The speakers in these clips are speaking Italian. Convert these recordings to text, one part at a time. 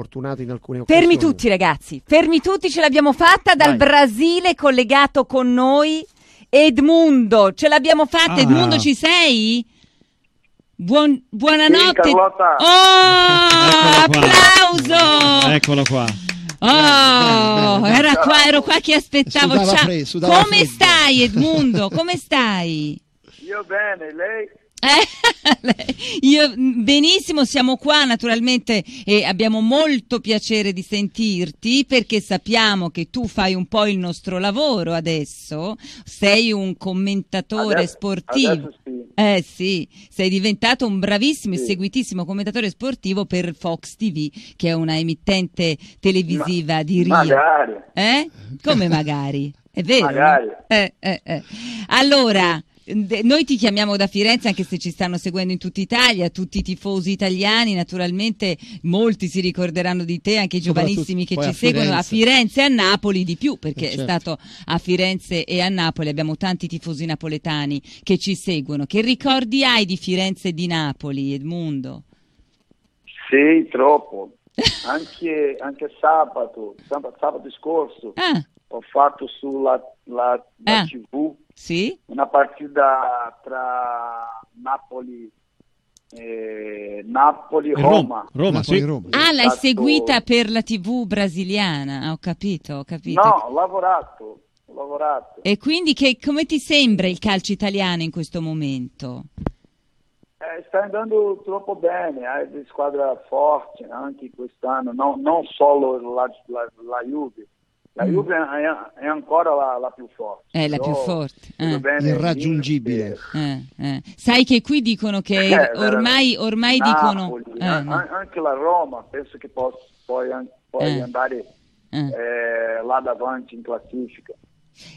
fortunato in alcune occasioni. Fermi tutti ragazzi, fermi tutti, ce l'abbiamo fatta dal Vai. Brasile collegato con noi. Edmundo, ce l'abbiamo fatta. Ah. Edmundo, ci sei? Buon- buonanotte. Sì, Carlotta. Oh, applauso! Eccolo qua. Oh, era qua, ero qua che aspettavo. Sudava Ciao. freddo, Come freddo. stai Edmundo? Come stai? Io bene, lei? Eh, io benissimo, siamo qua naturalmente e abbiamo molto piacere di sentirti perché sappiamo che tu fai un po' il nostro lavoro adesso, sei un commentatore Adesso- sportivo. adesso sì. Eh sì, sei diventato un bravissimo e Sì. seguitissimo commentatore sportivo per Fox TV, che è una emittente televisiva di Rio. Magari. Eh? Come magari? È vero? Magari. Eh, eh, eh. Allora, noi ti chiamiamo da Firenze anche se ci stanno seguendo in tutta Italia, tutti i tifosi italiani, naturalmente molti si ricorderanno di te, anche i giovanissimi che ci a seguono a Firenze. E a Napoli di più, perché Eh, certo. è stato a Firenze e a Napoli, abbiamo tanti tifosi napoletani che ci seguono. Che ricordi hai di Firenze e di Napoli, Edmundo? Sì, troppo. Anche, anche sabato, sabato, sabato scorso, Ah, ho fatto sulla la, la Ah. TV sì? una partita tra Napoli e Napoli Roma. Roma, Napoli, sì. Roma. Ah, l'hai seguita per la TV brasiliana, ho capito, ho capito. No, ho lavorato, ho lavorato. E quindi che, come ti sembra il calcio italiano in questo momento? Eh, sta andando troppo bene, hai di squadra forte anche quest'anno, non, non solo la, la, la Juve. La Mm. Juve è, è ancora la, la più forte. È la più forte, eh. Irraggiungibile. Eh, eh. Sai che qui dicono che eh, ormai, ormai dicono... Napoli, eh, an- no, an- anche la Roma, penso che possa poi, poi Eh. andare eh. eh, là davanti in classifica.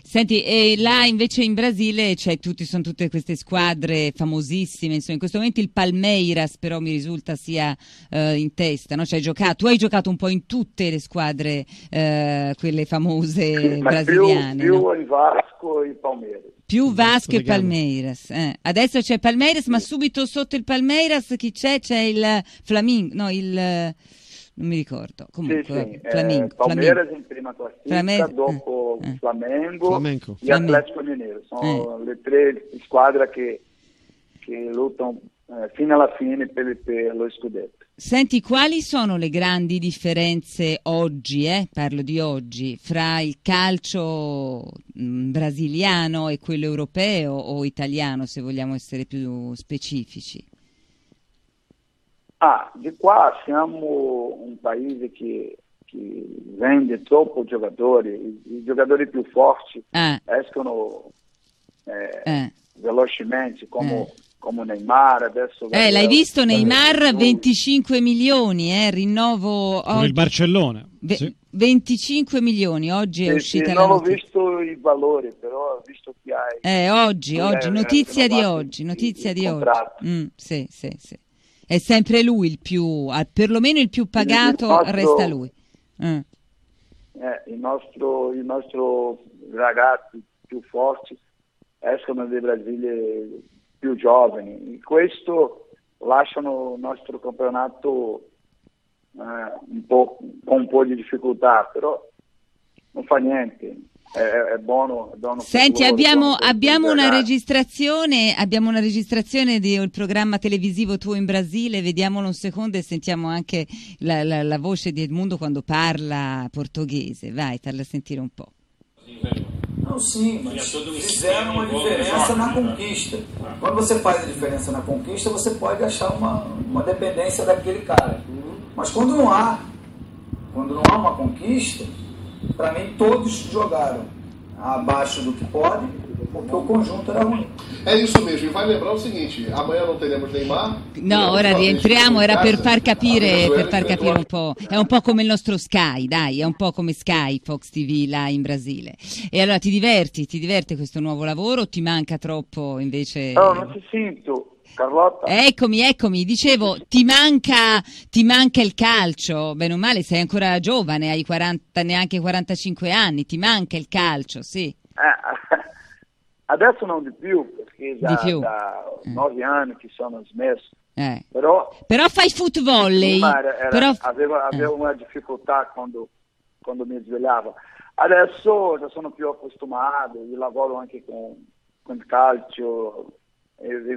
Senti, e là invece in Brasile c'è tutti, sono tutte queste squadre famosissime, insomma, in questo momento il Palmeiras però mi risulta sia eh, in testa, no? Cioè, giocato, tu hai giocato un po' in tutte le squadre, eh, quelle famose più, brasiliane, più no? il Vasco e il Palmeiras. Più Vasco e. Palmeiras. eh. Adesso c'è Palmeiras, ma subito sotto il Palmeiras chi c'è? C'è il Flamingo, no, il... eh, non mi ricordo, comunque, Sì, sì, eh, Flamingo, Palmeiras Flamingo. in prima classifica, Flamengo, dopo eh, eh. Flamengo, Flamengo. e Flamengo. Atlético Mineiro. Sono le tre squadre che, che lottano eh, fino alla fine per, per lo scudetto. Senti, quali sono le grandi differenze oggi, eh, parlo di oggi, fra il calcio mh, brasiliano e quello europeo o italiano, se vogliamo essere più specifici? Ah, di qua siamo un paese che, che vende troppo giocatori, i, i giocatori più forti Ah, escono eh, eh. velocemente, come, Eh. come Neymar, adesso... Eh, l'hai visto Neymar? Gabriel, 25 milioni, eh, rinnovo Con oggi. il Barcellona. Ve- Sì. 25 milioni, oggi è Sì, uscita sì, la non ho notizia. visto i valori, però ho visto che hai... Eh, oggi, Eh, oggi, eh, notizia di oggi, notizia di oggi. Mm, sì, sì, sì. È sempre lui il più, perlomeno il più pagato nostro- resta lui. Mm. eh, il, nostro, il nostro ragazzi più forti escono dal Brasile più giovani. E questo lasciano il nostro campionato eh, un po', con un po' di difficoltà, però non fa niente. È, è buono, è buono Senti, abbiamo, abbiamo una abbiamo una registrazione del programma televisivo tuo in Brasile, vediamolo un secondo e sentiamo anche la, la- la voce di Edmundo quando parla portoghese. Vai, farla sentire un po'. Não, sim, mas fizeram uma diferença na conquista. Quando você faz a diferença na conquista, você pode achar uma, uma dependência daquele cara. Mas quando não há, quando não há uma conquista, para mim todos jogaram abaixo do que podem, porque o conjunto era ruim. É isso mesmo, e vai lembrar o seguinte: amanhã não teremos Neymar. No, ora rientriamo, era per far capire, per far capire un po', è un po' come il nostro Sky, dai, è un po' come Sky, Fox TV là in Brasile. E allora ti diverti, ti diverte questo nuovo lavoro o ti manca troppo invece? No, non ti sento, Carlotta. Eccomi, eccomi, dicevo, ti manca, ti manca il calcio, bene o male sei ancora giovane, hai 40, neanche 45 anni, ti manca il calcio, sì. Eh, Adesso non di più, perché Di più. da Mm. nove anni che sono smesso. Eh. Però Però fai foot volley. prima era- Però... avevo, avevo Eh. una difficoltà quando, quando mi svegliavo. Adesso già sono più accostumato, io lavoro anche con, con il calcio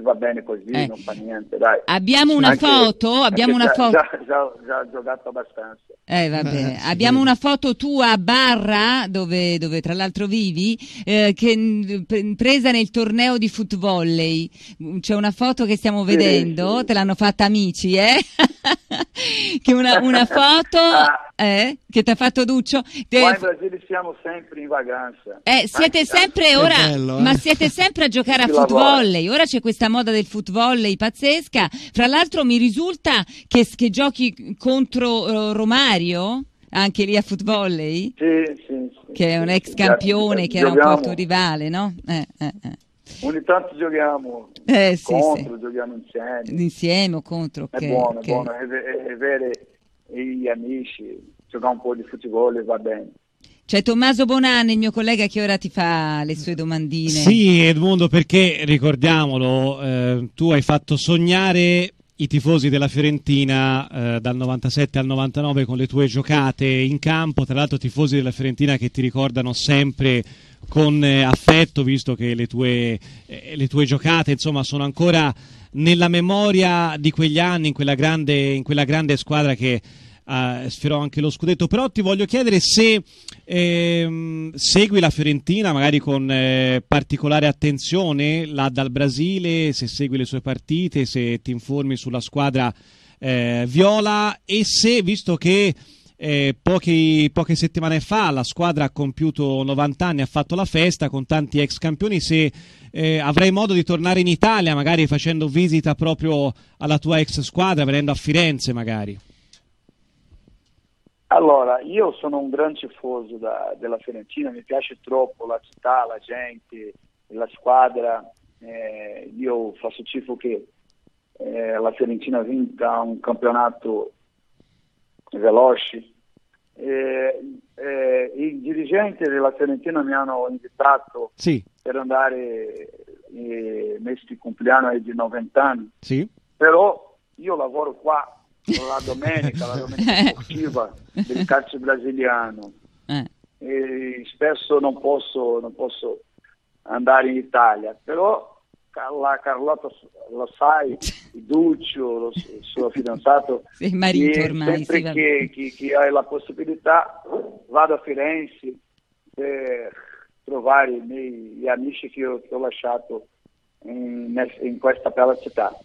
va bene così, Eh. non fa niente, dai. Abbiamo una Anche- foto, abbiamo una già- foto. Già, già, già ho giocato abbastanza. Eh, vabbè. Eh, sì. Abbiamo una foto tua a Barra, dove, dove tra l'altro vivi, eh, che, presa nel torneo di foot volley. C'è una foto che stiamo Sì, vedendo, sì. te l'hanno fatta amici, eh? che una, una foto Ah. Eh, che ti ha fatto Duccio. Te- Qua in Brasile siamo sempre in vacanza. eh, siete Anche- sempre ora, bello, eh. ma siete sempre a giocare a Si foot lavora. volley. Ora c'è questa moda del foot volley pazzesca. Fra l'altro mi risulta che, che giochi contro eh, Romario, anche lì a foot volley, Sì, sì, sì, che è un sì, ex sì, campione, sì, che era un po' il tuo rivale, no? Eh, eh, eh. Ogni tanto giochiamo Eh, sì, contro, giochiamo insieme. Insieme o contro? È che- buono, che- è buono, è, è, è avere gli amici, giocare un po' di football va bene. C'è Tommaso Bonanni, il mio collega, che ora ti fa le sue domandine. Sì, Edmundo, perché ricordiamolo, eh, tu hai fatto sognare i tifosi della Fiorentina eh, dal 97 al 99 con le tue giocate in campo, tra l'altro tifosi della Fiorentina che ti ricordano sempre con eh, affetto, visto che le tue, eh, le tue giocate insomma sono ancora nella memoria di quegli anni, in quella grande, in quella grande squadra che eh, sferò anche lo scudetto. Però ti voglio chiedere se ehm, segui la Fiorentina magari con eh, particolare attenzione là dal Brasile, se segui le sue partite, se ti informi sulla squadra eh, viola e se, visto che eh, pochi- poche settimane fa la squadra ha compiuto 90 anni, ha fatto la festa con tanti ex campioni, se eh, avrai modo di tornare in Italia magari facendo visita proprio alla tua ex squadra, venendo a Firenze magari. Allora, io sono un gran tifoso da- della Fiorentina, mi piace troppo la città, la gente, la squadra. eh, io faccio tifo che eh, la Fiorentina vinca un campionato veloce. Eh, eh, I dirigenti della Fiorentina mi hanno invitato Sì, per andare eh, di compleanno di 90 anni, sì. però io lavoro qua la domenica, la domenica sportiva del calcio brasiliano Eh. e spesso non posso, non posso andare in Italia, però la Carlotta lo sai, Duccio, il suo fidanzato, Sì, marito ormai, sempre sì, che, che, che hai la possibilità vado a Firenze per trovare i miei amici che ho, che ho lasciato in, in questa bella città.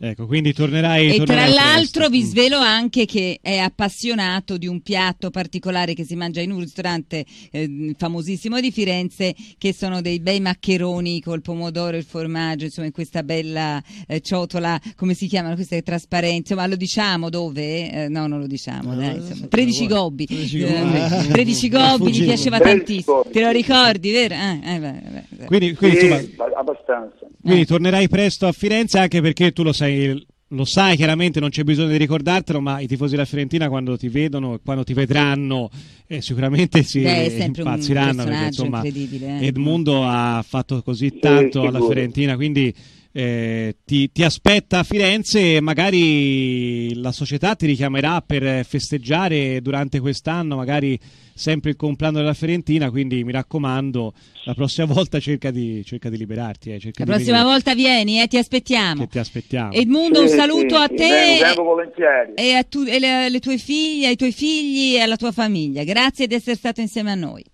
Ecco, quindi tornerai E tra tornerai l'altro presto. vi svelo anche che è appassionato di un piatto particolare che si mangia in un ristorante eh, famosissimo di Firenze, che sono dei bei maccheroni col pomodoro e il formaggio, insomma, in questa bella eh, ciotola, come si chiamano queste trasparenti? Ma lo diciamo dove? Eh, no, non lo diciamo, dai, insomma. 13 gobbi. 13 Eh, gobbi. 13 gobbi, gli Fuggivo. piaceva 13 tantissimo. gobbi, Te lo ricordi, vero? Eh, eh, beh, beh, beh. Quindi, quindi, Sì, insomma, abbastanza. quindi Eh. tornerai presto a Firenze anche perché tu lo sai, lo sai chiaramente, non c'è bisogno di ricordartelo, ma i tifosi della Fiorentina quando ti vedono e quando ti vedranno eh, sicuramente si Beh, impazziranno perché insomma incredibile, eh. Edmundo ha fatto così tanto sì, alla. Fiorentina, quindi eh, ti, ti aspetta a Firenze e magari la società ti richiamerà per festeggiare durante quest'anno, magari sempre il compleanno della Fiorentina, quindi mi raccomando, la prossima volta cerca di, cerca di liberarti. eh, cerca La di prossima venire, volta vieni, eh, ti aspettiamo. che ti aspettiamo. Edmundo, un Sì, saluto sì, a te vengo, vengo volentieri. e a tu- e le, alle tue figlie, ai tuoi figli e alla tua famiglia. Grazie di essere stato insieme a noi.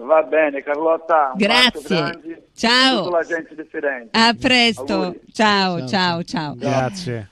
Va bene, Carlotta. Un Grazie. Ciao. a tutta la gente di Firenze. A presto. Ciao, Ciao. ciao, ciao. Grazie.